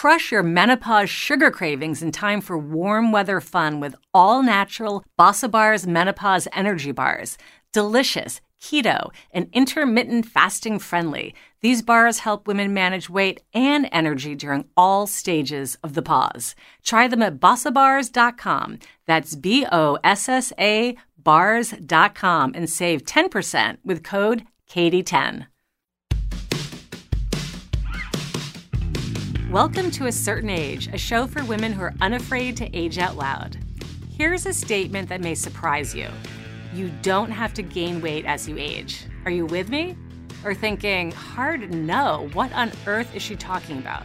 Crush your menopause sugar cravings in time for warm weather fun with all natural Bossa Bars Menopause Energy Bars. Delicious, keto, and intermittent fasting friendly. These bars help women manage weight and energy during all stages of the pause. Try them at bossabars.com. That's B O S S A bars.com and save 10% with code KATIE10. Welcome to A Certain Age, a show for women who are unafraid to age out loud. Here's a statement that may surprise you you don't have to gain weight as you age. Are you with me? Or thinking, hard no, what on earth is she talking about?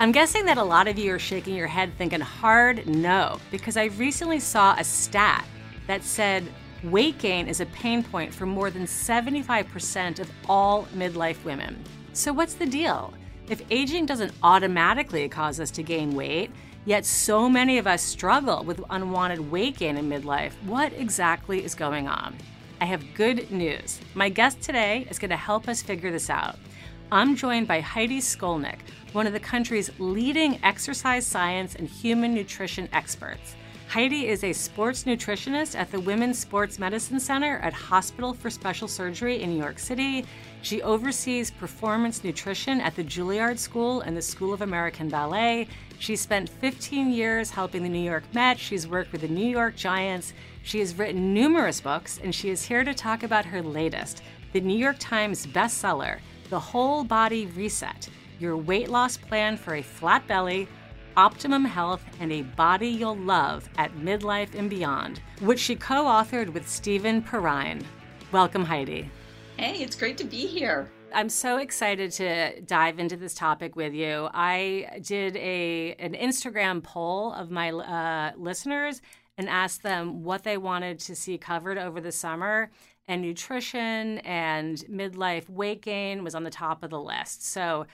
I'm guessing that a lot of you are shaking your head thinking, hard no, because I recently saw a stat that said weight gain is a pain point for more than 75% of all midlife women. So, what's the deal? If aging doesn't automatically cause us to gain weight, yet so many of us struggle with unwanted weight gain in midlife, what exactly is going on? I have good news. My guest today is going to help us figure this out. I'm joined by Heidi Skolnik, one of the country's leading exercise science and human nutrition experts. Heidi is a sports nutritionist at the Women's Sports Medicine Center at Hospital for Special Surgery in New York City. She oversees performance nutrition at the Juilliard School and the School of American Ballet. She spent 15 years helping the New York Met. She's worked with the New York Giants. She has written numerous books, and she is here to talk about her latest, the New York Times bestseller, The Whole Body Reset Your Weight Loss Plan for a Flat Belly Optimum Health and a Body You'll Love at Midlife and Beyond, which she co authored with Stephen Perrine. Welcome, Heidi. Hey, it's great to be here. I'm so excited to dive into this topic with you. I did a an Instagram poll of my uh, listeners and asked them what they wanted to see covered over the summer, and nutrition and midlife weight gain was on the top of the list. So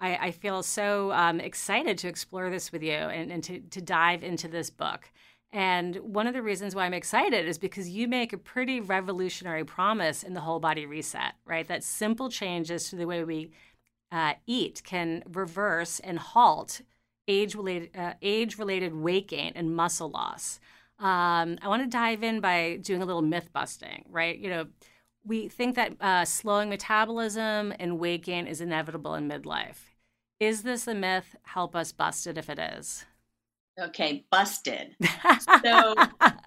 I, I feel so um, excited to explore this with you and, and to, to dive into this book. And one of the reasons why I'm excited is because you make a pretty revolutionary promise in the whole body reset, right? That simple changes to the way we uh, eat can reverse and halt age related uh, age related weight gain and muscle loss. Um, I want to dive in by doing a little myth busting, right? You know, we think that uh, slowing metabolism and weight gain is inevitable in midlife. Is this a myth? Help us bust it if it is. Okay, busted. So,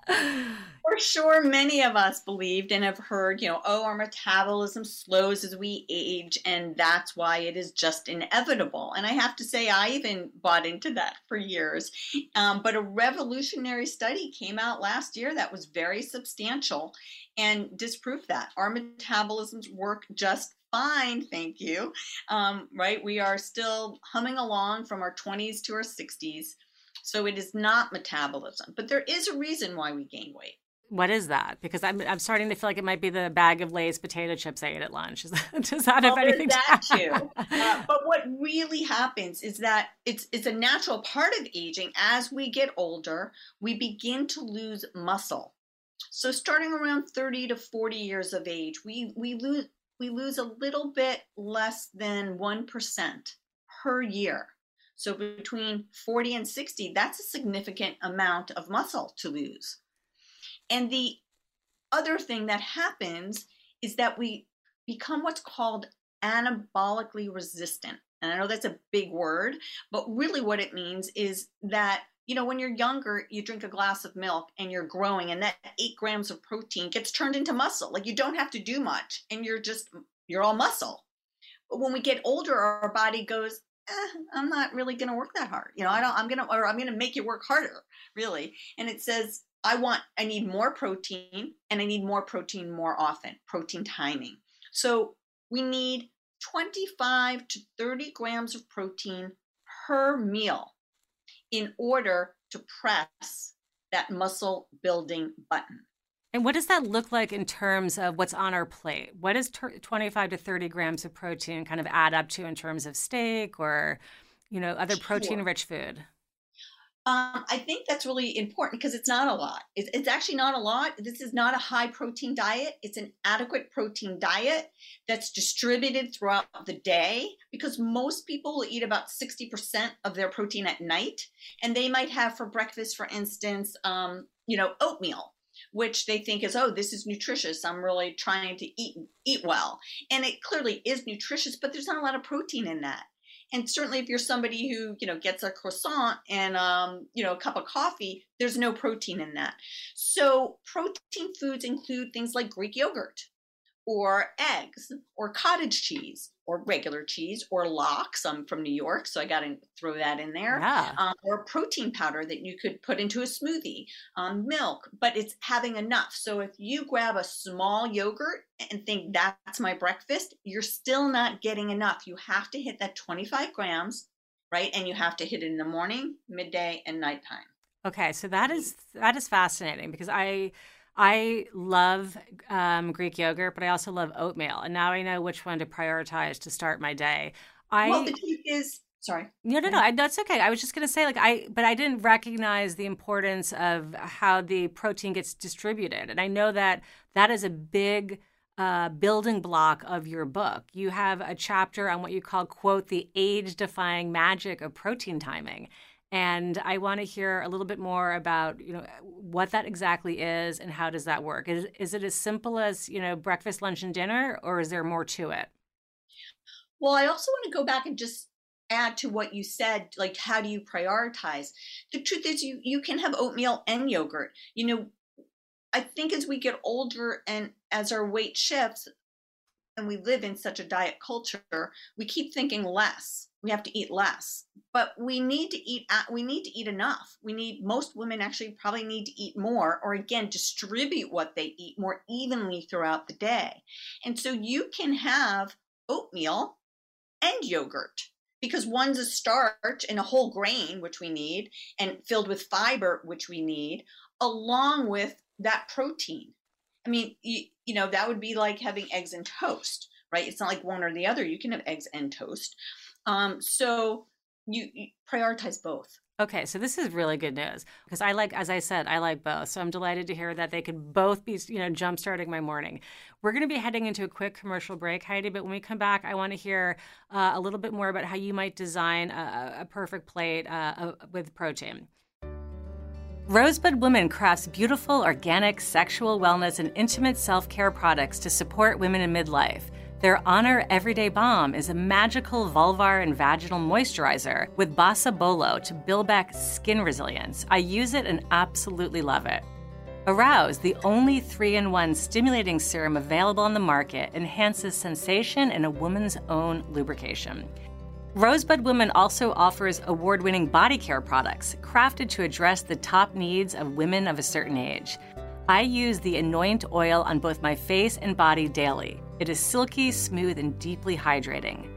for sure, many of us believed and have heard, you know, oh, our metabolism slows as we age, and that's why it is just inevitable. And I have to say, I even bought into that for years. Um, but a revolutionary study came out last year that was very substantial and disproved that. Our metabolisms work just fine, thank you. Um, right? We are still humming along from our 20s to our 60s. So it is not metabolism, but there is a reason why we gain weight. What is that? Because I'm, I'm starting to feel like it might be the bag of Lay's potato chips I ate at lunch. Is that, does that well, have anything that to too? uh, but what really happens is that it's it's a natural part of aging. As we get older, we begin to lose muscle. So starting around 30 to 40 years of age, we we lose we lose a little bit less than 1% per year. So between 40 and 60, that's a significant amount of muscle to lose. And the other thing that happens is that we become what's called anabolically resistant. And I know that's a big word, but really what it means is that, you know, when you're younger, you drink a glass of milk and you're growing, and that eight grams of protein gets turned into muscle. Like you don't have to do much, and you're just, you're all muscle. But when we get older, our body goes, eh, I'm not really going to work that hard. You know, I don't, I'm going to, or I'm going to make you work harder, really. And it says, I want, I need more protein and I need more protein more often, protein timing. So we need 25 to 30 grams of protein per meal in order to press that muscle building button. And what does that look like in terms of what's on our plate? What does 25 to 30 grams of protein kind of add up to in terms of steak or, you know, other protein rich food? Um, I think that's really important because it's not a lot. It's, it's, actually not a lot. This is not a high protein diet. It's an adequate protein diet that's distributed throughout the day because most people will eat about 60% of their protein at night. And they might have for breakfast, for instance, um, you know, oatmeal which they think is oh this is nutritious. I'm really trying to eat eat well. And it clearly is nutritious but there's not a lot of protein in that. And certainly if you're somebody who, you know, gets a croissant and, um, you know, a cup of coffee, there's no protein in that. So protein foods include things like Greek yogurt, or eggs or cottage cheese or regular cheese or lox. I'm from New York, so I got to throw that in there. Yeah. Um, or protein powder that you could put into a smoothie, um, milk, but it's having enough. So if you grab a small yogurt and think that's my breakfast, you're still not getting enough. You have to hit that 25 grams, right? And you have to hit it in the morning, midday, and nighttime. Okay, so that is that is fascinating because I I love um, Greek yogurt, but I also love oatmeal. And now I know which one to prioritize to start my day. I, well, the truth is, sorry. No, no, no. I, that's okay. I was just going to say, like, I, but I didn't recognize the importance of how the protein gets distributed. And I know that that is a big uh, building block of your book. You have a chapter on what you call, quote, the age defying magic of protein timing and I want to hear a little bit more about you know what that exactly is and how does that work. Is is it as simple as you know breakfast, lunch, and dinner, or is there more to it? Well, I also want to go back and just add to what you said like how do you prioritize the truth is you you can have oatmeal and yogurt you know i think as we get older and as our weight shifts and we live in such a diet culture we keep thinking less we have to eat less. But we need to eat uh, we need to eat enough. We need most women actually probably need to eat more or again distribute what they eat more evenly throughout the day. And so you can have oatmeal and yogurt because one's a starch and a whole grain which we need and filled with fiber which we need along with that protein. I mean you, you know that would be like having eggs and toast right? It's not like one or the other. You can have eggs and toast um, so you, you prioritize both. Okay, so this is really good news because I like, as I said, I like both. So I'm delighted to hear that they could both be, you know, jump starting my morning. We're going to be heading into a quick commercial break, Heidi. But when we come back, I want to hear uh, a little bit more about how you might design a, a perfect plate uh, with protein. Rosebud Women crafts beautiful, organic, sexual wellness and intimate self care products to support women in midlife. Their Honor Everyday Balm is a magical vulvar and vaginal moisturizer with Basa Bolo to build back skin resilience. I use it and absolutely love it. Arouse, the only 3 in 1 stimulating serum available on the market, enhances sensation and a woman's own lubrication. Rosebud Women also offers award winning body care products crafted to address the top needs of women of a certain age. I use the Anoint oil on both my face and body daily. It is silky, smooth, and deeply hydrating.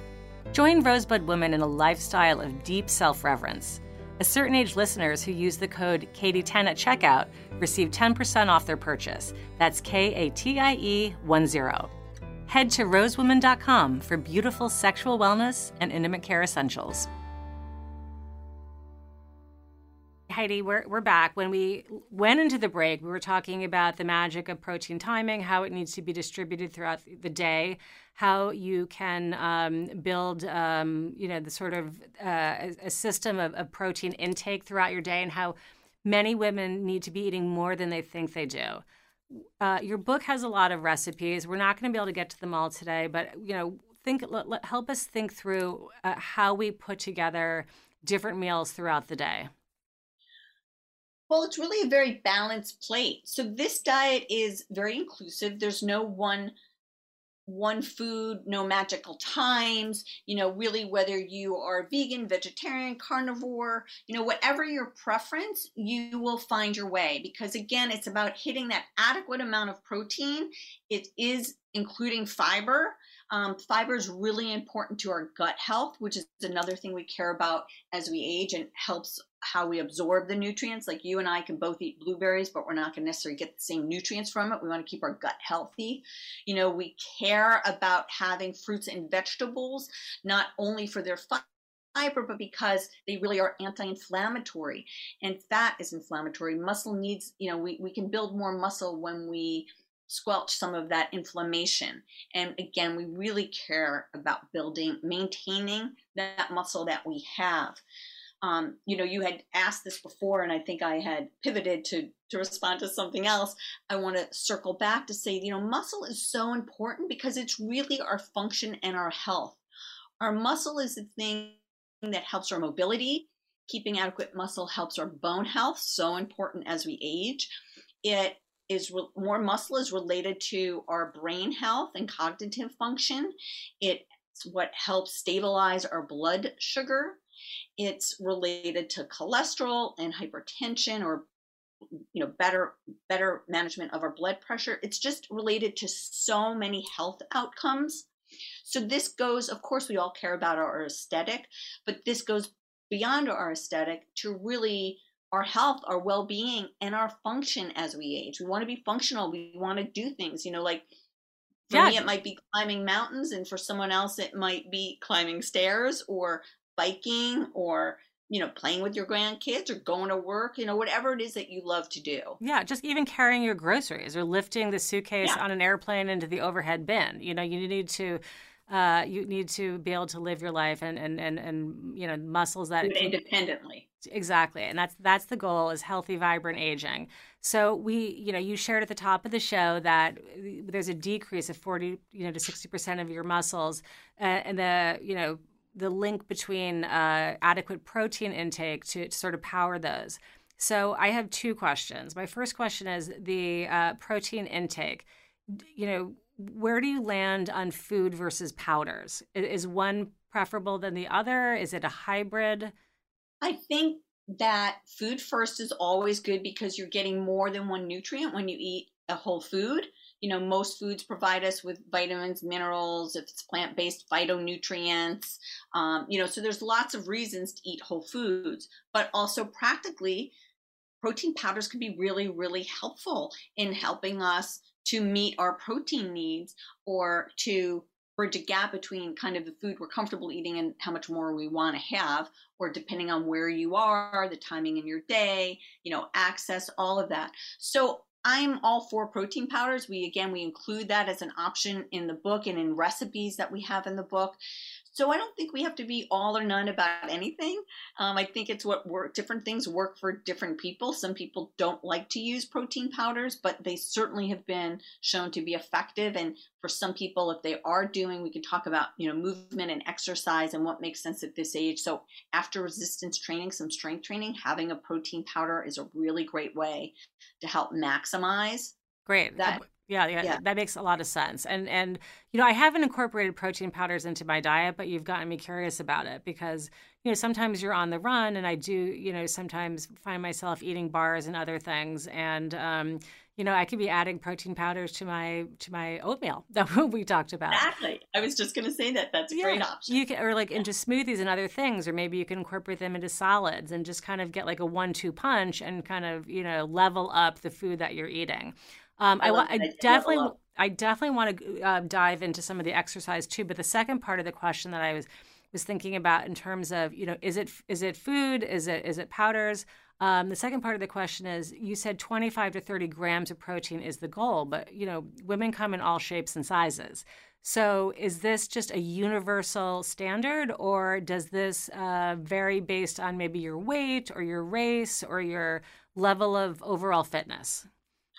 Join Rosebud Women in a lifestyle of deep self reverence. A certain age listeners who use the code KATIE10 at checkout receive 10% off their purchase. That's K A T I E 1 0. Head to rosewoman.com for beautiful sexual wellness and intimate care essentials. Heidi, we're, we're back. When we went into the break, we were talking about the magic of protein timing, how it needs to be distributed throughout the day, how you can um, build, um, you know, the sort of uh, a system of, of, protein intake throughout your day, and how many women need to be eating more than they think they do. Uh, your book has a lot of recipes. We're not going to be able to get to them all today, but you know, think help us think through uh, how we put together different meals throughout the day. Well, it's really a very balanced plate. So this diet is very inclusive. There's no one one food, no magical times, you know, really whether you are vegan, vegetarian, carnivore, you know, whatever your preference, you will find your way because again, it's about hitting that adequate amount of protein. It is including fiber. Um, fiber is really important to our gut health, which is another thing we care about as we age and helps how we absorb the nutrients. Like you and I can both eat blueberries, but we're not going to necessarily get the same nutrients from it. We want to keep our gut healthy. You know, we care about having fruits and vegetables, not only for their fiber, but because they really are anti-inflammatory. And fat is inflammatory. Muscle needs, you know, we, we can build more muscle when we squelch some of that inflammation. And again, we really care about building, maintaining that muscle that we have. Um, you know, you had asked this before, and I think I had pivoted to to respond to something else. I want to circle back to say, you know, muscle is so important because it's really our function and our health. Our muscle is the thing that helps our mobility. Keeping adequate muscle helps our bone health, so important as we age. It is re- more muscle is related to our brain health and cognitive function. It's what helps stabilize our blood sugar. It's related to cholesterol and hypertension or you know better better management of our blood pressure. It's just related to so many health outcomes. So this goes of course we all care about our aesthetic, but this goes beyond our aesthetic to really our health, our well being, and our function as we age. We want to be functional. We want to do things, you know, like for yeah. me, it might be climbing mountains, and for someone else, it might be climbing stairs or biking or you know playing with your grandkids or going to work you know whatever it is that you love to do yeah just even carrying your groceries or lifting the suitcase yeah. on an airplane into the overhead bin you know you need to uh, you need to be able to live your life and and and, and you know muscles that independently exactly and that's that's the goal is healthy vibrant aging. So we you know you shared at the top of the show that there's a decrease of 40 you know to 60% of your muscles uh, and the you know the link between uh, adequate protein intake to, to, sort of power those. So i have two questions. My first question is the uh, protein intake. You know where do you land on food versus powders? Is one preferable than the other? Is it a hybrid I think that food first is always good because you're getting more than one nutrient when you eat a whole food. You know, most foods provide us with vitamins, minerals, if it's plant based, phytonutrients. Um, you know, so there's lots of reasons to eat whole foods, but also practically, protein powders can be really, really helpful in helping us to meet our protein needs or to bridge a gap between kind of the food we're comfortable eating and how much more we want to have, or depending on where you are, the timing in your day, you know, access, all of that. So I'm all for protein powders. We again we include that as an option in the book and in recipes that we have in the book. So I don't think we have to be all or none about anything. Um, I think it's what work. Different things work for different people. Some people don't like to use protein powders, but they certainly have been shown to be effective. And for some people, if they are doing, we can talk about you know movement and exercise and what makes sense at this age. So after resistance training, some strength training, having a protein powder is a really great way to help maximize Great. That yeah, yeah, yeah, that makes a lot of sense. And and you know, I haven't incorporated protein powders into my diet, but you've gotten me curious about it because you know sometimes you're on the run, and I do you know sometimes find myself eating bars and other things, and um, you know I could be adding protein powders to my to my oatmeal that we talked about. Exactly. I was just going to say that. That's a yeah. great option. You can or like into smoothies and other things, or maybe you can incorporate them into solids and just kind of get like a one-two punch and kind of you know level up the food that you're eating. Um, I, I, I definitely, I definitely want to uh, dive into some of the exercise too. But the second part of the question that I was was thinking about in terms of, you know, is it is it food? Is it is it powders? Um, the second part of the question is you said 25 to 30 grams of protein is the goal, but you know women come in all shapes and sizes. So is this just a universal standard, or does this uh, vary based on maybe your weight or your race or your level of overall fitness?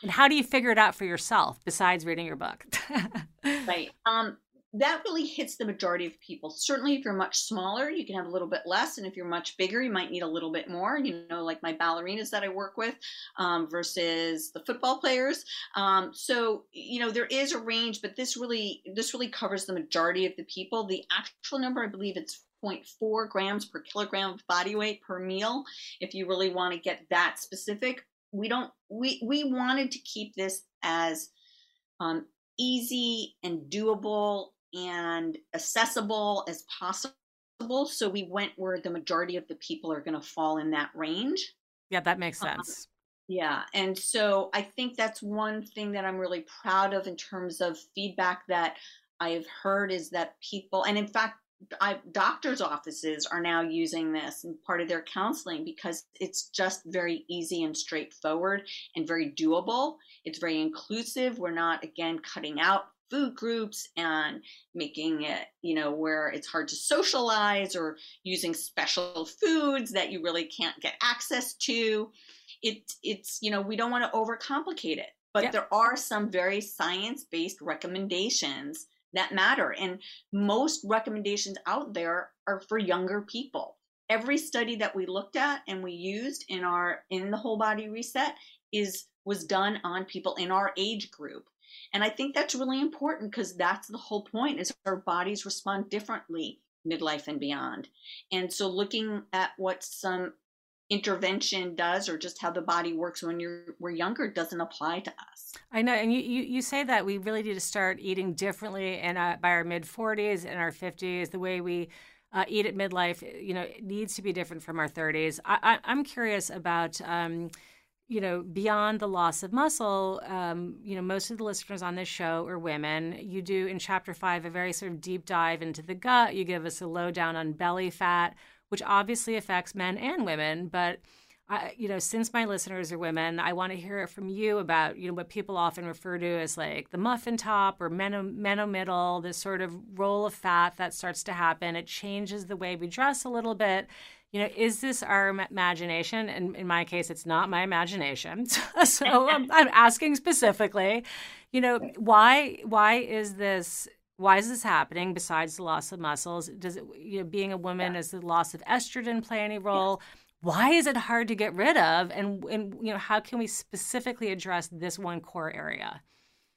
And how do you figure it out for yourself besides reading your book? right. Um, that really hits the majority of people. Certainly, if you're much smaller, you can have a little bit less, and if you're much bigger, you might need a little bit more. You know, like my ballerinas that I work with um, versus the football players. Um, so, you know, there is a range, but this really this really covers the majority of the people. The actual number, I believe, it's 0.4 grams per kilogram of body weight per meal. If you really want to get that specific, we don't we we wanted to keep this as um, easy and doable and accessible as possible so we went where the majority of the people are going to fall in that range. Yeah that makes um, sense. um, yeah and so i think that's one thing that i'm really proud of in terms of feedback that i've heard is that people and in fact I, doctors' offices are now using this and part of their counseling because it's just very easy and straightforward and very doable. It's very inclusive. We're not, again, cutting out food groups and making it, you know, where it's hard to socialize or using special foods that you really can't get access to. It, it's, you know, we don't want to overcomplicate it, but yep. there are some very science based recommendations that matter. And most recommendations out there are for younger people. Every study that we looked at and we used in our in the whole body reset is was done on people in our age group. And I think that's really important because that's the whole point is our bodies respond differently midlife and beyond. And so looking at what some intervention does or just how the body works when you're we're younger doesn't apply to us. I know, and you, you, you say that we really need to start eating differently and uh, by our mid 40s and our 50s, the way we uh, eat at midlife, you know, needs to be different from our 30s. I, am curious about. Um, you know, beyond the loss of muscle, um, you know, most of the listeners on this show are women. You do in chapter five a very sort of deep dive into the gut. You give us a lowdown on belly fat, which obviously affects men and women. But I, you know, since my listeners are women, I want to hear from you about you know what people often refer to as like the muffin top or meno, meno middle, this sort of roll of fat that starts to happen. It changes the way we dress a little bit you know, is this our imagination? And in my case, it's not my imagination. so I'm, I'm asking specifically, you know, why why is this why is this happening besides the loss of muscles does it you know being a woman yeah. does the loss of estrogen play any role yeah. why is it hard to get rid of and and you know how can we specifically address this one core area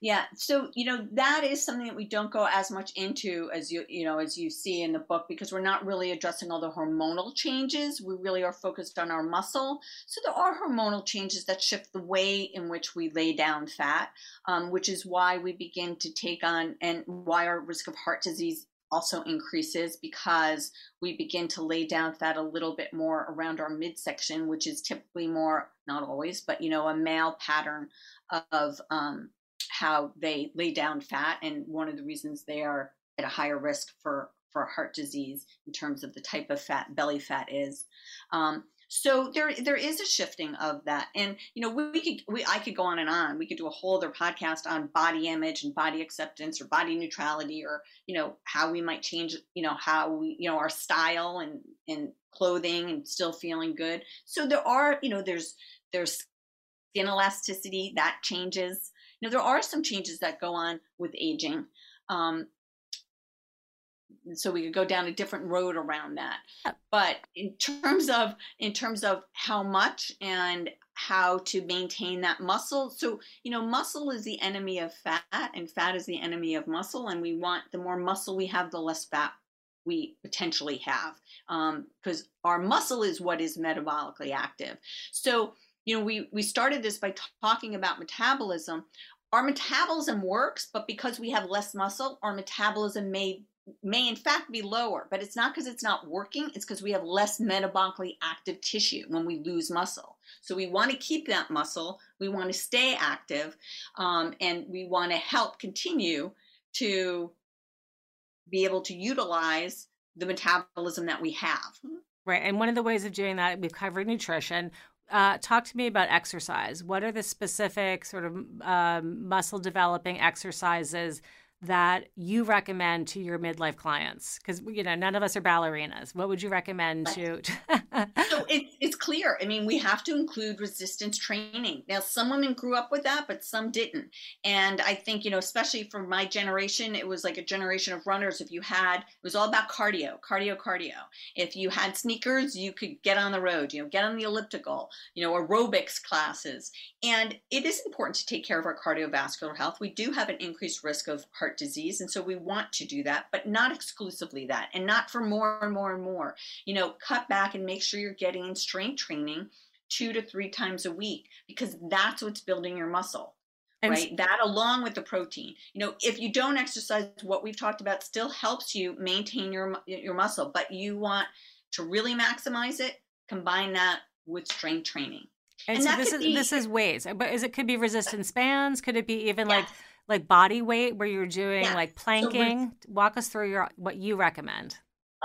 yeah, so you know that is something that we don't go as much into as you you know as you see in the book because we're not really addressing all the hormonal changes. We really are focused on our muscle. So there are hormonal changes that shift the way in which we lay down fat, um, which is why we begin to take on and why our risk of heart disease also increases because we begin to lay down fat a little bit more around our midsection, which is typically more, not always, but you know, a male pattern of um, how they lay down fat, and one of the reasons they are at a higher risk for for heart disease in terms of the type of fat belly fat is. Um, so there there is a shifting of that, and you know we, we could we I could go on and on. We could do a whole other podcast on body image and body acceptance or body neutrality or you know how we might change you know how we you know our style and and clothing and still feeling good. So there are you know there's there's skin elasticity that changes now, there are some changes that go on with aging. Um, so we could go down a different road around that. But in terms of in terms of how much and how to maintain that muscle. So, you know, muscle is the enemy of fat and fat is the enemy of muscle. And we want the more muscle we have, the less fat we potentially have because um, our muscle is what is metabolically active. So, you know, we, we started this by t- talking about metabolism our metabolism works, but because we have less muscle, our metabolism may may in fact be lower, but it's not because it's not working, it's because we have less metabolically active tissue when we lose muscle. So we want to keep that muscle, we want to stay active, um, and we want to help continue to be able to utilize the metabolism that we have. Right. And one of the ways of doing that, we've covered nutrition. Uh, talk to me about exercise. What are the specific sort of um, muscle developing exercises that you recommend to your midlife clients? Because you know none of us are ballerinas. What would you recommend to? so it's it's clear. I mean, we have to include resistance training. Now, some women grew up with that, but some didn't. And I think you know, especially for my generation, it was like a generation of runners. If you had, it was all about cardio, cardio, cardio. If you had sneakers, you could get on the road. You know, get on the elliptical. You know, aerobics classes. And it is important to take care of our cardiovascular health. We do have an increased risk of heart heart disease. And so we want to do that, but not exclusively that and not for more and more and more. You know, cut back and make sure you're getting strength training two to three times a week because that's what's building your muscle. And right that along with the protein you know if you don't exercise what we've talked about still helps you maintain your your muscle but you want to really maximize it combine that with strength training and, and so this is be, this is ways but is it could be resistance bands could it be even like like body weight where you're doing yeah. like planking? So Walk us through your what you recommend.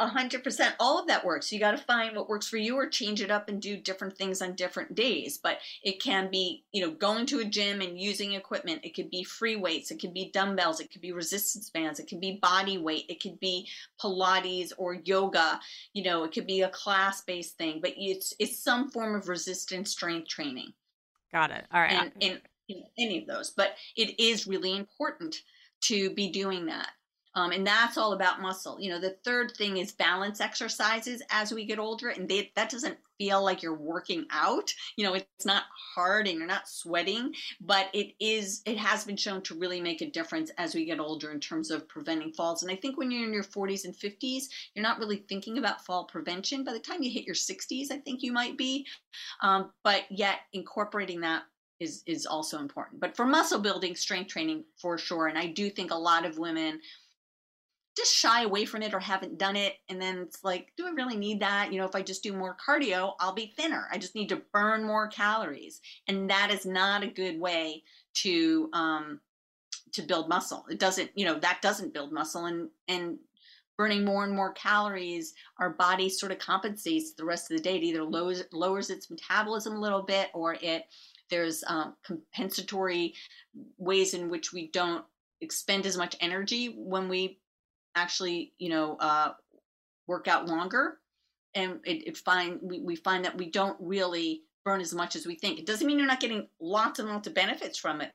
A hundred percent. All of that works. You got to find what works for you, or change it up and do different things on different days. But it can be, you know, going to a gym and using equipment. It could be free weights. It could be dumbbells. It could be resistance bands. It could be body weight. It could be Pilates or yoga. You know, it could be a class-based thing. But it's it's some form of resistance strength training. Got it. All right. And, and any of those, but it is really important to be doing that. Um, and that's all about muscle. You know, the third thing is balance exercises as we get older, and they, that doesn't feel like you're working out. You know, it's not hard and you're not sweating, but it is. It has been shown to really make a difference as we get older in terms of preventing falls. And I think when you're in your 40s and 50s, you're not really thinking about fall prevention. By the time you hit your 60s, I think you might be, um, but yet incorporating that is is also important. But for muscle building, strength training for sure. And I do think a lot of women just shy away from it or haven't done it. And then it's like do i really need that? You know if i just do more cardio i'll be thinner. I just need to burn more calories. And that is not a good way to um to build muscle. It doesn't you know that doesn't build muscle. And and burning more and more calories our body sort of compensates the rest of the day. It either lowers lowers its metabolism a little bit or it there's um, compensatory ways in which we don't expend as much energy when we actually, you know, uh, work out longer. And it, it find we, we find that we don't really burn as much as we think. It doesn't mean you're not getting lots and lots of benefits from it.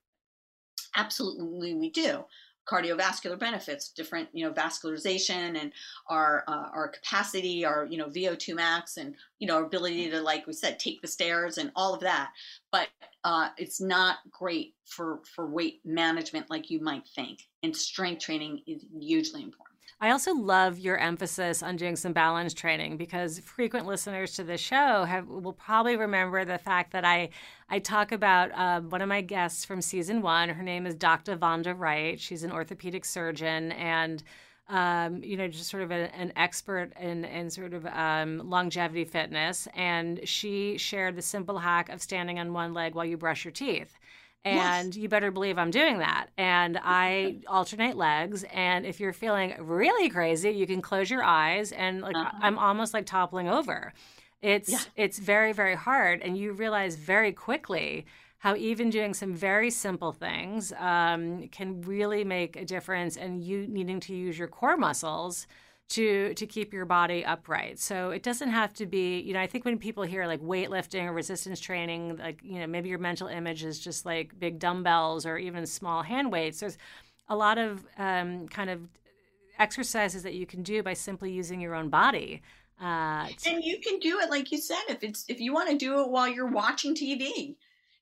Absolutely, we do cardiovascular benefits, different you know vascularization and our uh, our capacity, our you know VO2 max, and you know our ability to like we said take the stairs and all of that. But uh, it's not great for for weight management like you might think. And strength training is hugely important. I also love your emphasis on doing some balance training because frequent listeners to the show have will probably remember the fact that I I talk about uh, one of my guests from season one. Her name is Dr. Vonda Wright. She's an orthopedic surgeon and um, you know, just sort of a, an expert in, in sort of um, longevity fitness. And she shared the simple hack of standing on one leg while you brush your teeth and yes. you better believe I'm doing that. And I alternate legs. And if you're feeling really crazy, you can close your eyes and like uh-huh. I'm almost like toppling over. It's yeah. it's very very hard, and you realize very quickly how even doing some very simple things um, can really make a difference. And you needing to use your core muscles to to keep your body upright. So it doesn't have to be, you know, I think when people hear like weightlifting or resistance training, like, you know, maybe your mental image is just like big dumbbells or even small hand weights. There's a lot of um, kind of exercises that you can do by simply using your own body. Uh, and you can do it like you said if it's if you want to do it while you're watching TV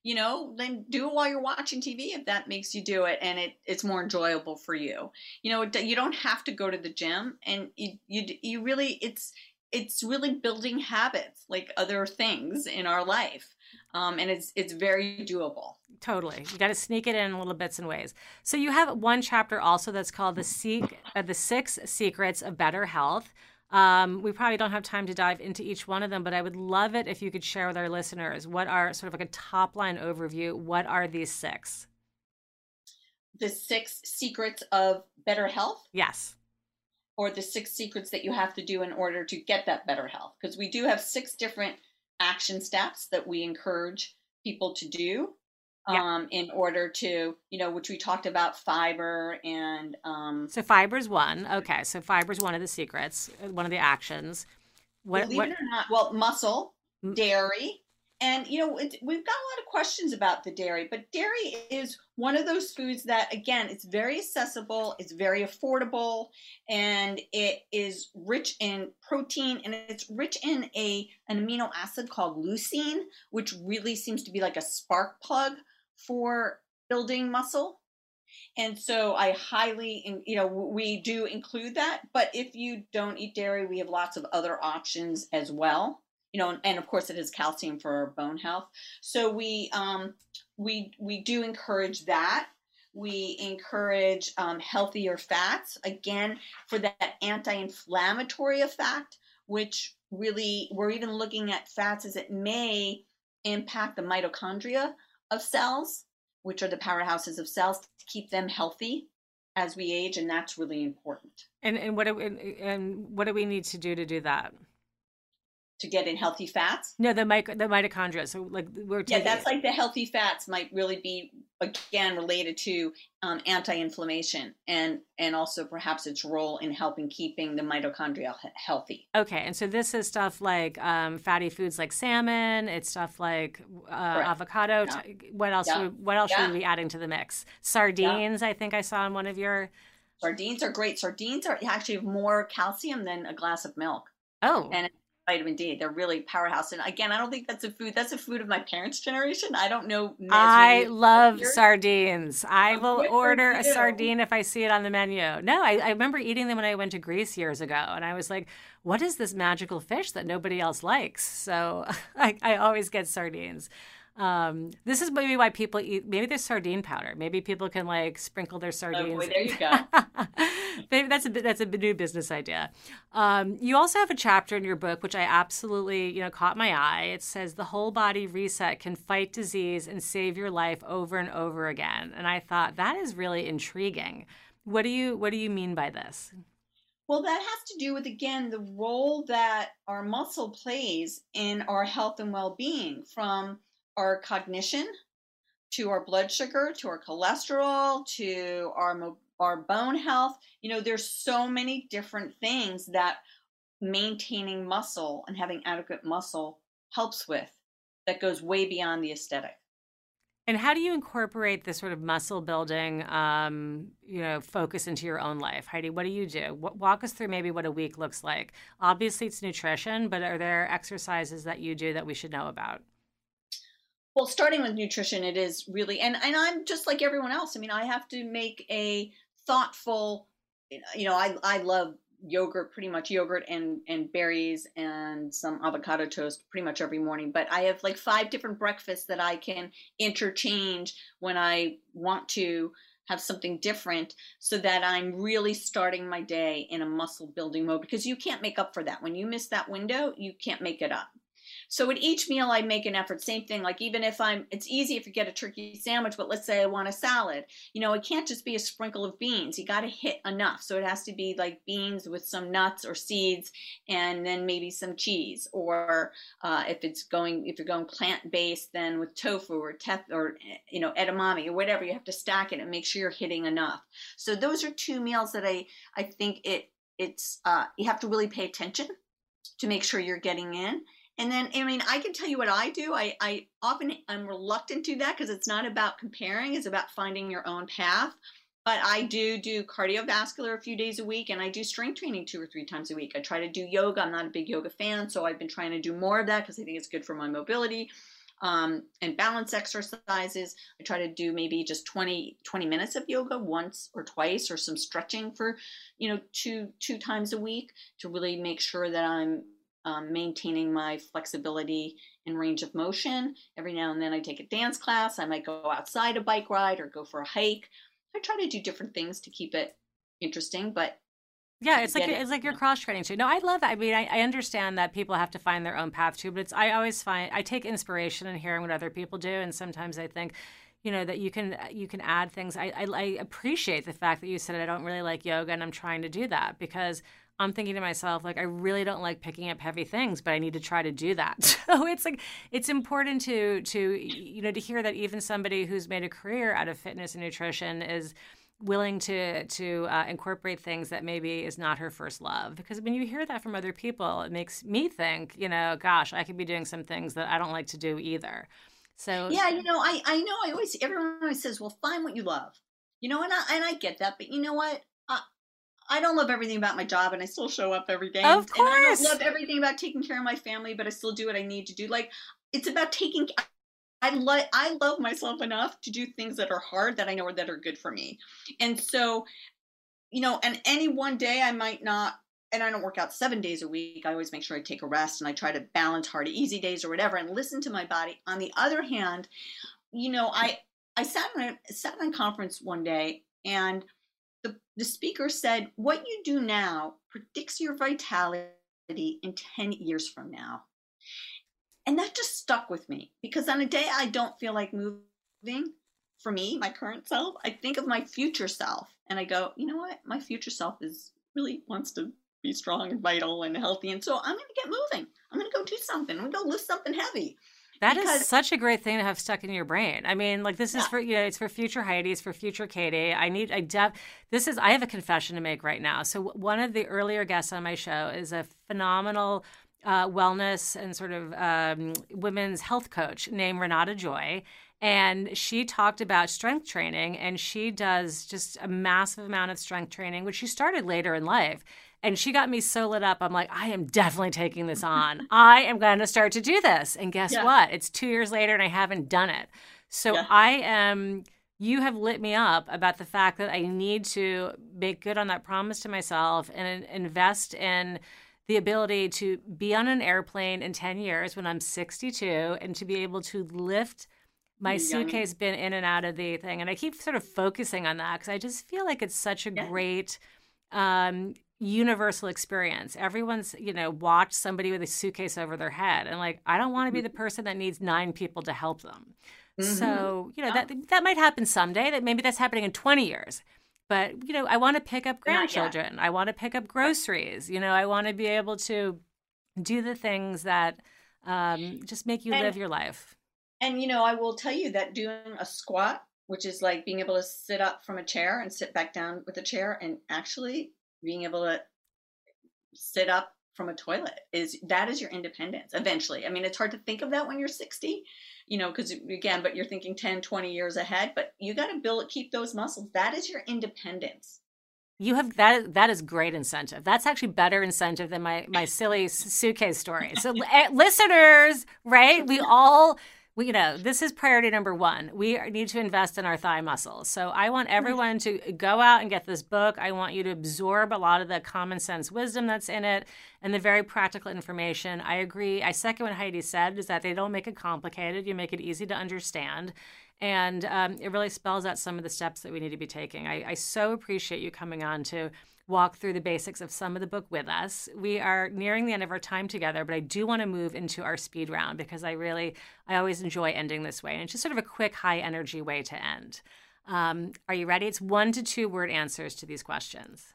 you know, then do it while you're watching TV if that makes you do it and it, it's more enjoyable for you. You know, you don't have to go to the gym and you, you, you really, it's, it's really building habits like other things in our life. Um, and it's, it's very doable. Totally. You got to sneak it in little bits and ways. So you have one chapter also that's called the seek, uh, the six secrets of better health. Um, we probably don't have time to dive into each one of them, but I would love it if you could share with our listeners what are sort of like a top line overview. What are these six? The six secrets of better health? Yes. Or the six secrets that you have to do in order to get that better health? Because we do have six different action steps that we encourage people to do yeah. um, in order to, you know, which we talked about fiber and. Um, so fiber is one. Okay, so fiber is one of the secrets, uh, one of the actions. What, believe what, it or not, well, muscle, dairy, and you know it, we've got a lot of questions about the dairy, but dairy is one of those foods that, again, it's very accessible, it's very affordable, and it is rich in protein, and it's rich in a an amino acid called leucine, which really seems to be like a spark plug for building muscle. And so I highly, you know, we do include that. But if you don't eat dairy, we have lots of other options as well. You know, and, of course it has calcium for bone health. So we um, we we do encourage that. We encourage um, healthier fats again for that anti-inflammatory effect, which really we're even looking at fats as it may impact the mitochondria of cells, which are the powerhouses of cells, to keep them healthy. as we age, and that's really important. And and what do we, and what do we need to do to do that? To get in healthy fats? No, the mic the mitochondria. So like we're taking... yeah, that's like the healthy fats might really be again related to um, anti-inflammation and and also perhaps its role in helping keeping the mitochondria healthy. Okay, and so this is stuff like um, fatty foods like salmon. It's stuff like uh, avocado. Yeah. What else? Yeah. what else yeah. should we be adding to the mix? Sardines. I think I saw in one of your. Sardines are great. Sardines are actually have more calcium than a glass of milk. Oh, and vitamin D. They're really powerhouse. And again, I don't think that's a food. That's a food of my parents' generation. I don't know. I love sardines. I will order a sardine if I see it on the menu. No, I, I remember eating them when I went to Greece years ago, and I was like, "What is this magical fish that nobody else likes?" So I, I always get sardines. Um, this is maybe why people eat. Maybe there's sardine powder. Maybe people can like sprinkle their sardines. Oh boy, there you go. maybe that's a that's a new business idea. Um, you also have a chapter in your book which I absolutely you know caught my eye. It says the whole body reset can fight disease and save your life over and over again. And I thought that is really intriguing. What do you what do you mean by this? Well, that has to do with, again, the role that our muscle plays in our health and well being from our cognition, to our blood sugar, to our cholesterol, to our our bone health. You know, there's so many different things that maintaining muscle and having adequate muscle helps with that goes way beyond the aesthetic. And how do you incorporate this sort of muscle building, um, you know, focus into your own life, Heidi? What do you do? Walk us through maybe what a week looks like. Obviously, it's nutrition, but are there exercises that you do that we should know about? Well starting with nutrition it is really and and i'm just like everyone else. I mean i have to make a thoughtful you know i i love yogurt pretty much yogurt and and berries and some avocado toast pretty much every morning but i have like five different breakfasts that i can interchange when i want to have something different so that i'm really starting my day in a muscle building mode because you can't make up for that. When you miss that window you can't make it up so at each meal, I make an effort. Same thing. Like even if I'm, it's easy if you get a turkey sandwich, but let's say I want a salad. You know, it can't just be a sprinkle of beans. You got to hit enough. So it has to be like beans with some nuts or seeds, and then maybe some cheese. Or uh, if it's going, if you're going plant based, then with tofu or tef or you know edamame or whatever, you have to stack it and make sure you're hitting enough. So those are two meals that I I think it it's uh, you have to really pay attention to make sure you're getting in and then, I mean, I can tell you what I do. I, I often I'm reluctant to that because it's not about comparing; it's about finding your own path. But I do do cardiovascular a few days a week, and I do strength training two or three times a week. I try to do yoga. I'm not a big yoga fan, so I've been trying to do more of that because I think it's good for my mobility. Um, and balance exercises. I try to do maybe just 20, 20 minutes of yoga once or twice, or some stretching for, you know, two two times a week to really make sure that I'm um, maintaining my flexibility and range of motion. Every now and then I take a dance class. I might go outside a bike ride or go for a hike. I try to do different things to keep it interesting, but yeah, it's like it. it's like you're cross training too. No, I love that. I mean, I, I, understand that people have to find their own path too, but it's I always find I take inspiration in hearing what other people do, and sometimes I think, you know, that you can you can add things. I, I, I appreciate the fact that you said I don't really like yoga, and I'm trying to do that because I'm thinking to myself, like, I really don't like picking up heavy things, but I need to try to do that. So it's like it's important to to you know to hear that even somebody who's made a career out of fitness and nutrition is willing to to uh, incorporate things that maybe is not her first love. Because when you hear that from other people it makes me think you know gosh i could be doing some things that i don't like to do either. So yeah you know i i know i always everyone always says well find what you love. You know and i and i get that but you know what I don't love everything about my job, and I still show up every day. Of course, and I don't love everything about taking care of my family, but I still do what I need to do. Like it's about taking. I love I love myself enough to do things that are hard that I know are that are good for me, and so, you know, and any one day I might not. And I don't work out seven days a week. I always make sure I take a rest and I try to balance hard, easy days or whatever, and listen to my body. On the other hand, you know, I I sat in a sat in a conference one day and the, the speaker said, What you do now predicts your vitality in 10 years from now. And that just stuck with me because on a day I don't feel like moving, for me, my current self, I think of my future self and I go, you know what? My future self is really wants to be strong and vital and healthy. And so I'm going to get moving. I'm going to go do something. I'm going to go lift something heavy. That is such a great thing to have stuck in your brain. I mean, like this yeah. is for you know, it's for future Heidi, it's for future Katie. I need I def this is I have a confession to make right now. So one of the earlier guests on my show is a phenomenal uh, wellness and sort of um, women's health coach named Renata Joy. And she talked about strength training, and she does just a massive amount of strength training, which she started later in life. And she got me so lit up. I'm like, I am definitely taking this on. I am going to start to do this. And guess yeah. what? It's two years later, and I haven't done it. So yeah. I am you have lit me up about the fact that I need to make good on that promise to myself and invest in the ability to be on an airplane in 10 years when I'm 62 and to be able to lift my suitcase bin in and out of the thing. And I keep sort of focusing on that because I just feel like it's such a yeah. great um, universal experience. Everyone's, you know, watched somebody with a suitcase over their head. And like, I don't want to be mm-hmm. the person that needs nine people to help them. Mm-hmm. So, you know, yeah. that that might happen someday. That maybe that's happening in 20 years but you know i want to pick up grandchildren i want to pick up groceries you know i want to be able to do the things that um, just make you and, live your life and you know i will tell you that doing a squat which is like being able to sit up from a chair and sit back down with a chair and actually being able to sit up from a toilet is that is your independence eventually i mean it's hard to think of that when you're 60 you know, because again, but you're thinking 10, 20 years ahead, but you got to build, keep those muscles. That is your independence. You have that. That is great incentive. That's actually better incentive than my my silly suitcase story. So, eh, listeners, right? We all we, you know, this is priority number one. We need to invest in our thigh muscles. So I want everyone to go out and get this book. I want you to absorb a lot of the common sense wisdom that's in it and the very practical information. I agree. I second what Heidi said is that they don't make it complicated. You make it easy to understand. And um, it really spells out some of the steps that we need to be taking. I, I so appreciate you coming on to walk through the basics of some of the book with us. We are nearing the end of our time together, but I do want to move into our speed round because I really, I always enjoy ending this way. And it's just sort of a quick, high energy way to end. Um, are you ready? It's one to two word answers to these questions.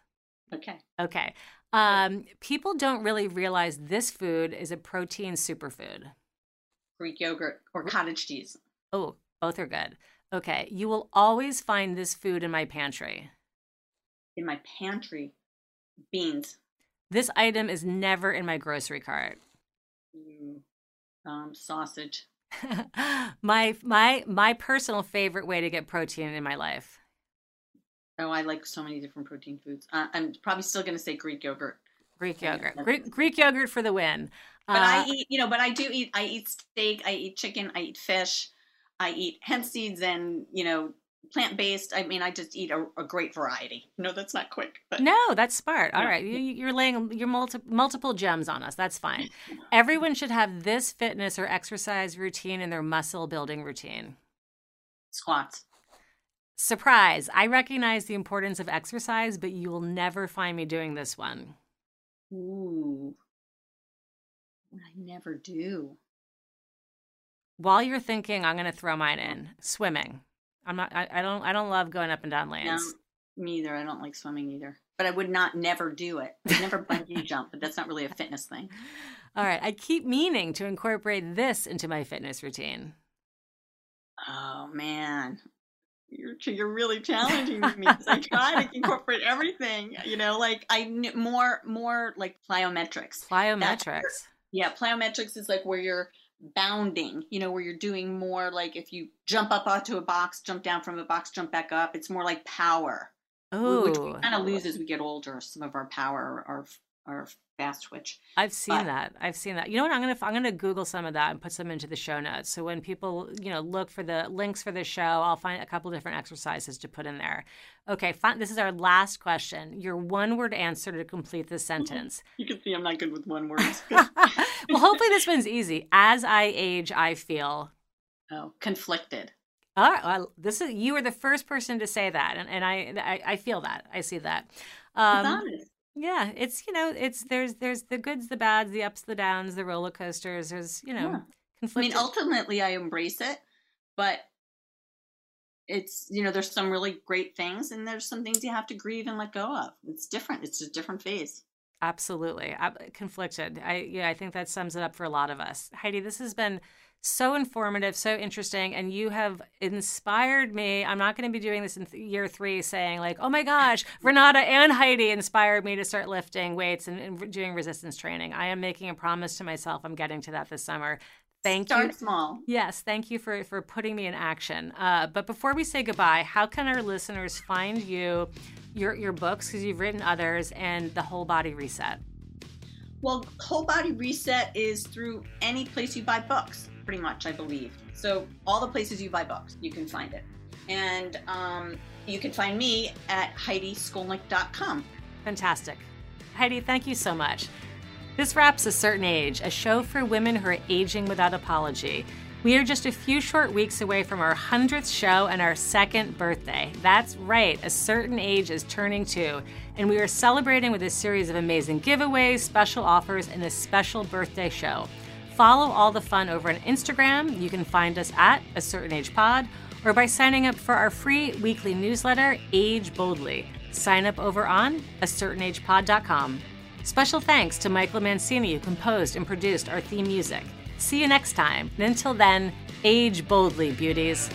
Okay. Okay. Um, people don't really realize this food is a protein superfood. Greek yogurt or cottage cheese. Oh, both are good. Okay. You will always find this food in my pantry in my pantry beans. This item is never in my grocery cart. Mm, um, sausage. my my my personal favorite way to get protein in my life. Oh, I like so many different protein foods. Uh, I'm probably still going to say Greek yogurt. Greek yogurt. Greek, Greek yogurt for the win. But uh, I eat, you know, but I do eat. I eat steak. I eat chicken. I eat fish. I eat hemp seeds and you know plant based. I mean, I just eat a, a, great variety. No, that's not quick. But no, that's smart. All yeah. right, you, are laying your multi, multiple gems on us. That's fine. Everyone should have this fitness or exercise routine in their muscle building routine. Squats. Surprise! I recognize the importance of exercise, but you will never find me doing this one. Ooh, I never do. While you're thinking, I'm going to throw mine in. Swimming. I'm not. I, I don't. I don't love going up and down lanes. No, me either. I don't like swimming either. But I would not never do it. I never bungee jump, but that's not really a fitness thing. All right. I keep meaning to incorporate this into my fitness routine. Oh man, you're you're really challenging me. I try to incorporate everything. You know, like I more more like plyometrics. Plyometrics. yeah, plyometrics is like where you're bounding, you know, where you're doing more like if you jump up onto a box, jump down from a box, jump back up. It's more like power. Oh, which we kind of lose as we get older. Some of our power, our our fast twitch. I've seen but, that. I've seen that. You know what? I'm gonna I'm gonna Google some of that and put some into the show notes. So when people you know look for the links for the show, I'll find a couple different exercises to put in there. Okay, fine. This is our last question. Your one word answer to complete this sentence. You can see I'm not good with one word. well, hopefully this one's easy. As I age, I feel. Oh, conflicted. All right. Well, this is you are the first person to say that, and, and I, I, I feel that. I see that. Um, it's honest. Yeah, it's you know, it's there's there's the goods, the bads, the ups, the downs, the roller coasters. There's you know, yeah. I mean, ultimately, I embrace it, but it's you know there's some really great things and there's some things you have to grieve and let go of it's different it's a different phase absolutely I'm conflicted i yeah i think that sums it up for a lot of us heidi this has been so informative so interesting and you have inspired me i'm not going to be doing this in th- year three saying like oh my gosh renata and heidi inspired me to start lifting weights and, and doing resistance training i am making a promise to myself i'm getting to that this summer Thank Start you. Start small. Yes, thank you for for putting me in action. Uh, but before we say goodbye, how can our listeners find you, your your books because you've written others, and the Whole Body Reset? Well, Whole Body Reset is through any place you buy books, pretty much, I believe. So all the places you buy books, you can find it, and um, you can find me at HeidiSkolnik.com. Fantastic, Heidi. Thank you so much. This wraps A Certain Age, a show for women who are aging without apology. We are just a few short weeks away from our 100th show and our second birthday. That's right, A Certain Age is turning two, and we are celebrating with a series of amazing giveaways, special offers, and a special birthday show. Follow all the fun over on Instagram. You can find us at A Certain Age Pod or by signing up for our free weekly newsletter, Age Boldly. Sign up over on a certain age acertainagepod.com. Special thanks to Michael Mancini, who composed and produced our theme music. See you next time, and until then, age boldly, beauties.